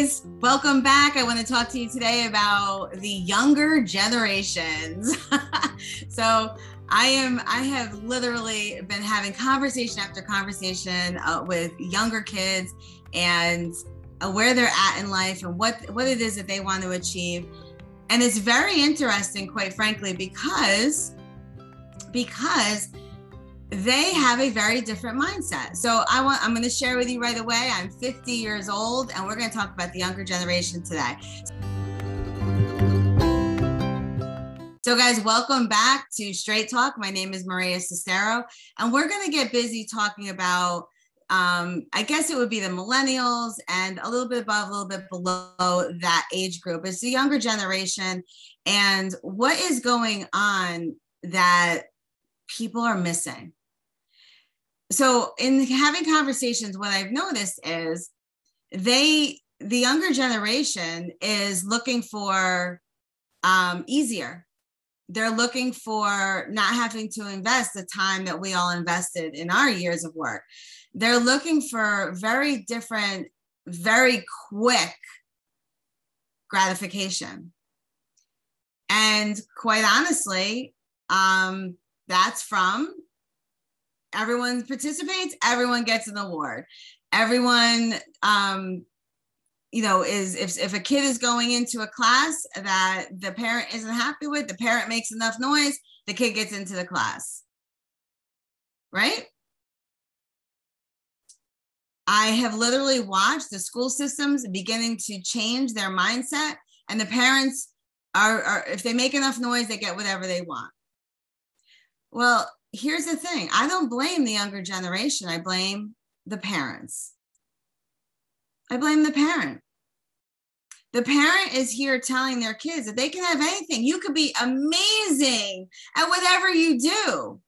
guys, welcome back. I want to talk to you today about the younger generations. so, I am I have literally been having conversation after conversation uh, with younger kids and uh, where they're at in life and what what it is that they want to achieve. And it's very interesting quite frankly because because they have a very different mindset. So I want I'm going to share with you right away. I'm 50 years old and we're going to talk about the younger generation today. So guys, welcome back to Straight Talk. My name is Maria Cestaro and we're going to get busy talking about um, I guess it would be the millennials and a little bit above, a little bit below that age group. It's the younger generation and what is going on that people are missing so in having conversations what i've noticed is they the younger generation is looking for um, easier. They're looking for not having to invest the time that we all invested in our years of work. They're looking for very different very quick gratification. And quite honestly um, that's from everyone participates, everyone gets an award. Everyone, um, you know, is if, if a kid is going into a class that the parent isn't happy with, the parent makes enough noise, the kid gets into the class. Right? I have literally watched the school systems beginning to change their mindset, and the parents are, are if they make enough noise, they get whatever they want. Well, here's the thing I don't blame the younger generation, I blame the parents. I blame the parent. The parent is here telling their kids that they can have anything. You could be amazing at whatever you do.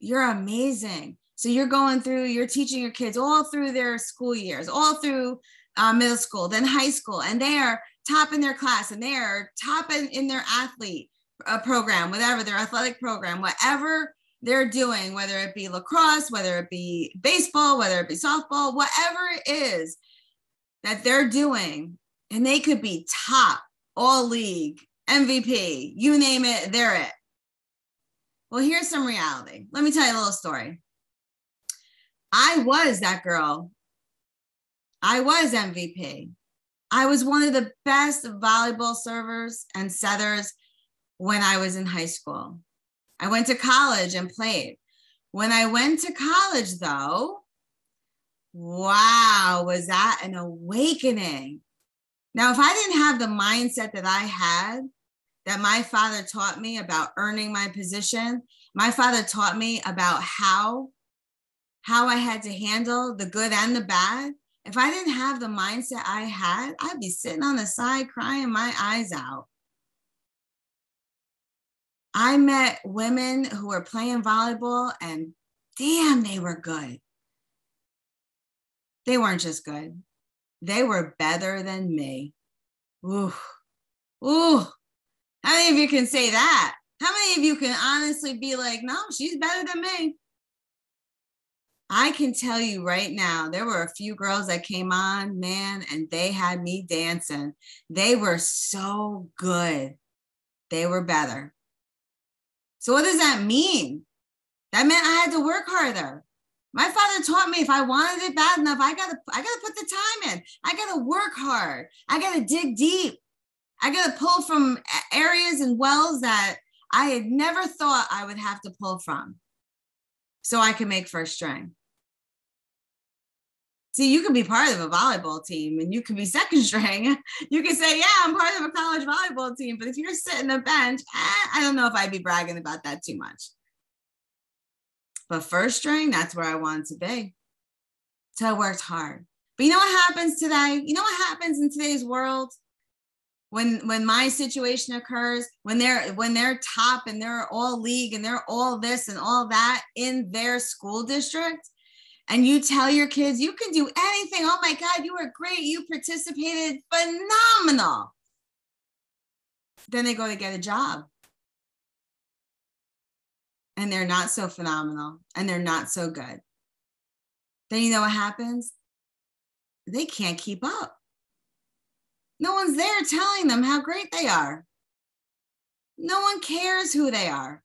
You're amazing. So you're going through, you're teaching your kids all through their school years, all through uh, middle school, then high school, and they are top in their class and they are top in, in their athlete a program, whatever their athletic program, whatever they're doing, whether it be lacrosse, whether it be baseball, whether it be softball, whatever it is that they're doing, and they could be top, all league, MVP, you name it, they're it. Well, here's some reality. Let me tell you a little story. I was that girl. I was MVP. I was one of the best volleyball servers and setters when I was in high school. I went to college and played. When I went to college, though, wow, was that an awakening? Now, if I didn't have the mindset that I had, that my father taught me about earning my position, my father taught me about how how I had to handle the good and the bad. If I didn't have the mindset I had, I'd be sitting on the side crying my eyes out. I met women who were playing volleyball and damn, they were good. They weren't just good, they were better than me. Ooh, ooh. How many of you can say that? How many of you can honestly be like, no, she's better than me? I can tell you right now, there were a few girls that came on, man, and they had me dancing. They were so good. They were better. So what does that mean? That meant I had to work harder. My father taught me if I wanted it bad enough, I gotta, I gotta put the time in. I gotta work hard. I gotta dig deep. I gotta pull from areas and wells that I had never thought I would have to pull from so I can make first string. See, you could be part of a volleyball team and you could be second string. You can say, Yeah, I'm part of a college volleyball team. But if you're sitting the bench, eh, I don't know if I'd be bragging about that too much. But first string, that's where I wanted to be. So I worked hard. But you know what happens today? You know what happens in today's world? When when my situation occurs, when they're when they're top and they're all league and they're all this and all that in their school district, and you tell your kids you can do anything. Oh my God, you were great. You participated phenomenal. Then they go to get a job. And they're not so phenomenal and they're not so good. Then you know what happens? they can't keep up. No one's there telling them how great they are. No one cares who they are.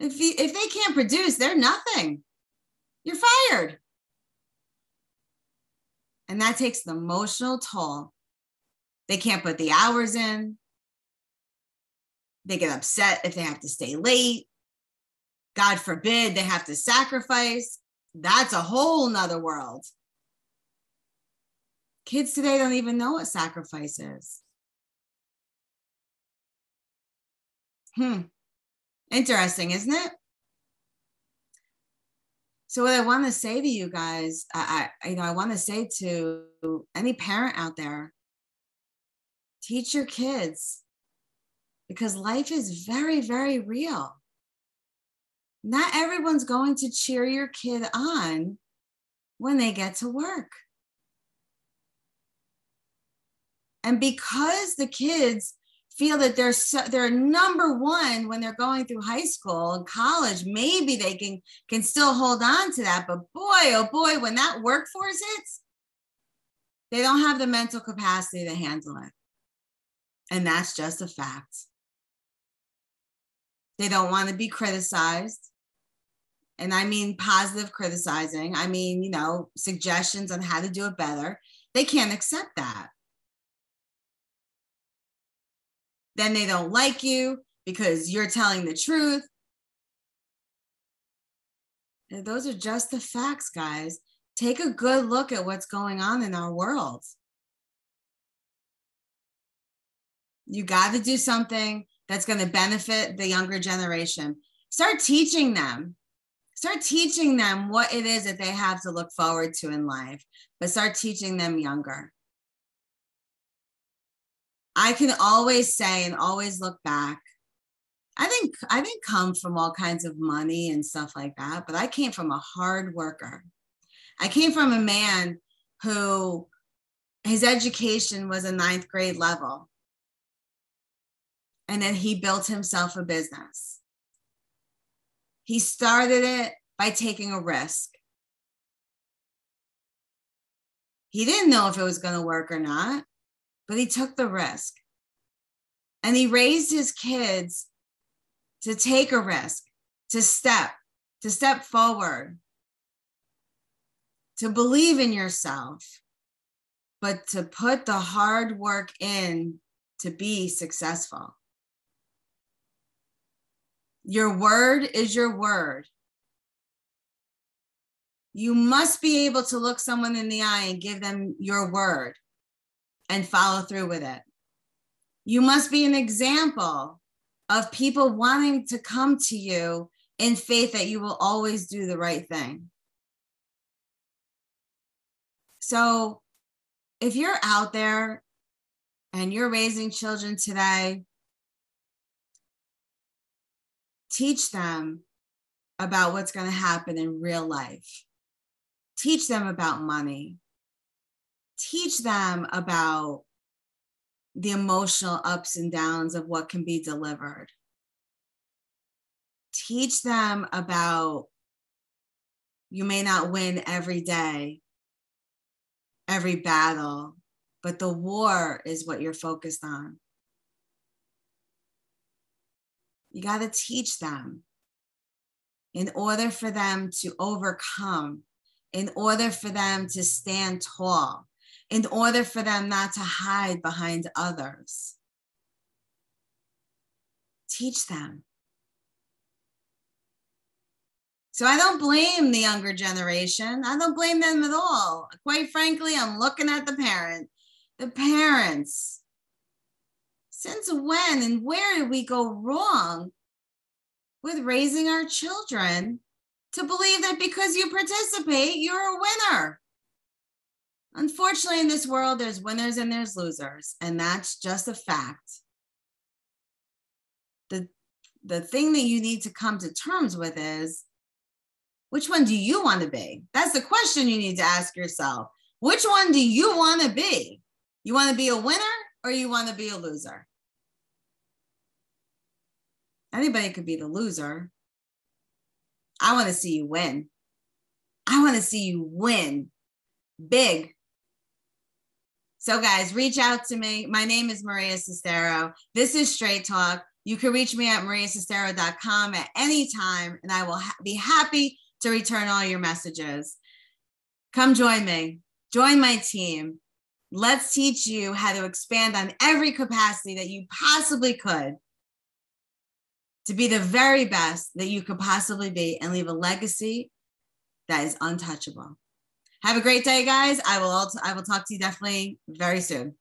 If, you, if they can't produce, they're nothing. You're fired. And that takes an emotional toll. They can't put the hours in. They get upset if they have to stay late. God forbid they have to sacrifice. That's a whole nother world. Kids today don't even know what sacrifice is. Hmm. Interesting, isn't it? So what I want to say to you guys, I, I you know, I want to say to any parent out there, teach your kids because life is very, very real. Not everyone's going to cheer your kid on when they get to work. And because the kids feel that they're so, they're number one when they're going through high school and college, maybe they can can still hold on to that. But boy, oh boy, when that workforce hits, they don't have the mental capacity to handle it. And that's just a fact. They don't want to be criticized. And I mean positive criticizing. I mean, you know, suggestions on how to do it better. They can't accept that. Then they don't like you because you're telling the truth. Those are just the facts, guys. Take a good look at what's going on in our world. You got to do something that's going to benefit the younger generation. Start teaching them. Start teaching them what it is that they have to look forward to in life, but start teaching them younger. I can always say and always look back. I think I didn't come from all kinds of money and stuff like that, but I came from a hard worker. I came from a man who his education was a ninth grade level. And then he built himself a business. He started it by taking a risk. He didn't know if it was going to work or not but he took the risk. And he raised his kids to take a risk, to step, to step forward, to believe in yourself, but to put the hard work in to be successful. Your word is your word. You must be able to look someone in the eye and give them your word and follow through with it. You must be an example of people wanting to come to you in faith that you will always do the right thing. So, if you're out there and you're raising children today, teach them about what's going to happen in real life. Teach them about money teach them about the emotional ups and downs of what can be delivered. Teach them about you may not win every day, every battle, but the war is what you're focused on. You got to teach them in order for them to overcome, in order for them to stand tall, in order for them not to hide behind others. Teach them. So I don't blame the younger generation. I don't blame them at all. Quite frankly, I'm looking at the parent. The parents. Since when and where did we go wrong with raising our children to believe that because you participate, you're a winner? Unfortunately, in this world, there's winners and there's losers, and that's just a fact. The, the thing that you need to come to terms with is which one do you want to be? That's the question you need to ask yourself. Which one do you want to be? You want to be a winner or you want to be a loser? Anybody could be the loser. I want to see you win. I want to see you win big. So, guys, reach out to me. My name is Maria Cestaro. This is Straight Talk. You can reach me at mariacestaro.com at any time, and I will ha- be happy to return all your messages. Come join me, join my team. Let's teach you how to expand on every capacity that you possibly could to be the very best that you could possibly be and leave a legacy that is untouchable. Have a great day, guys. I will I will talk to you definitely very soon.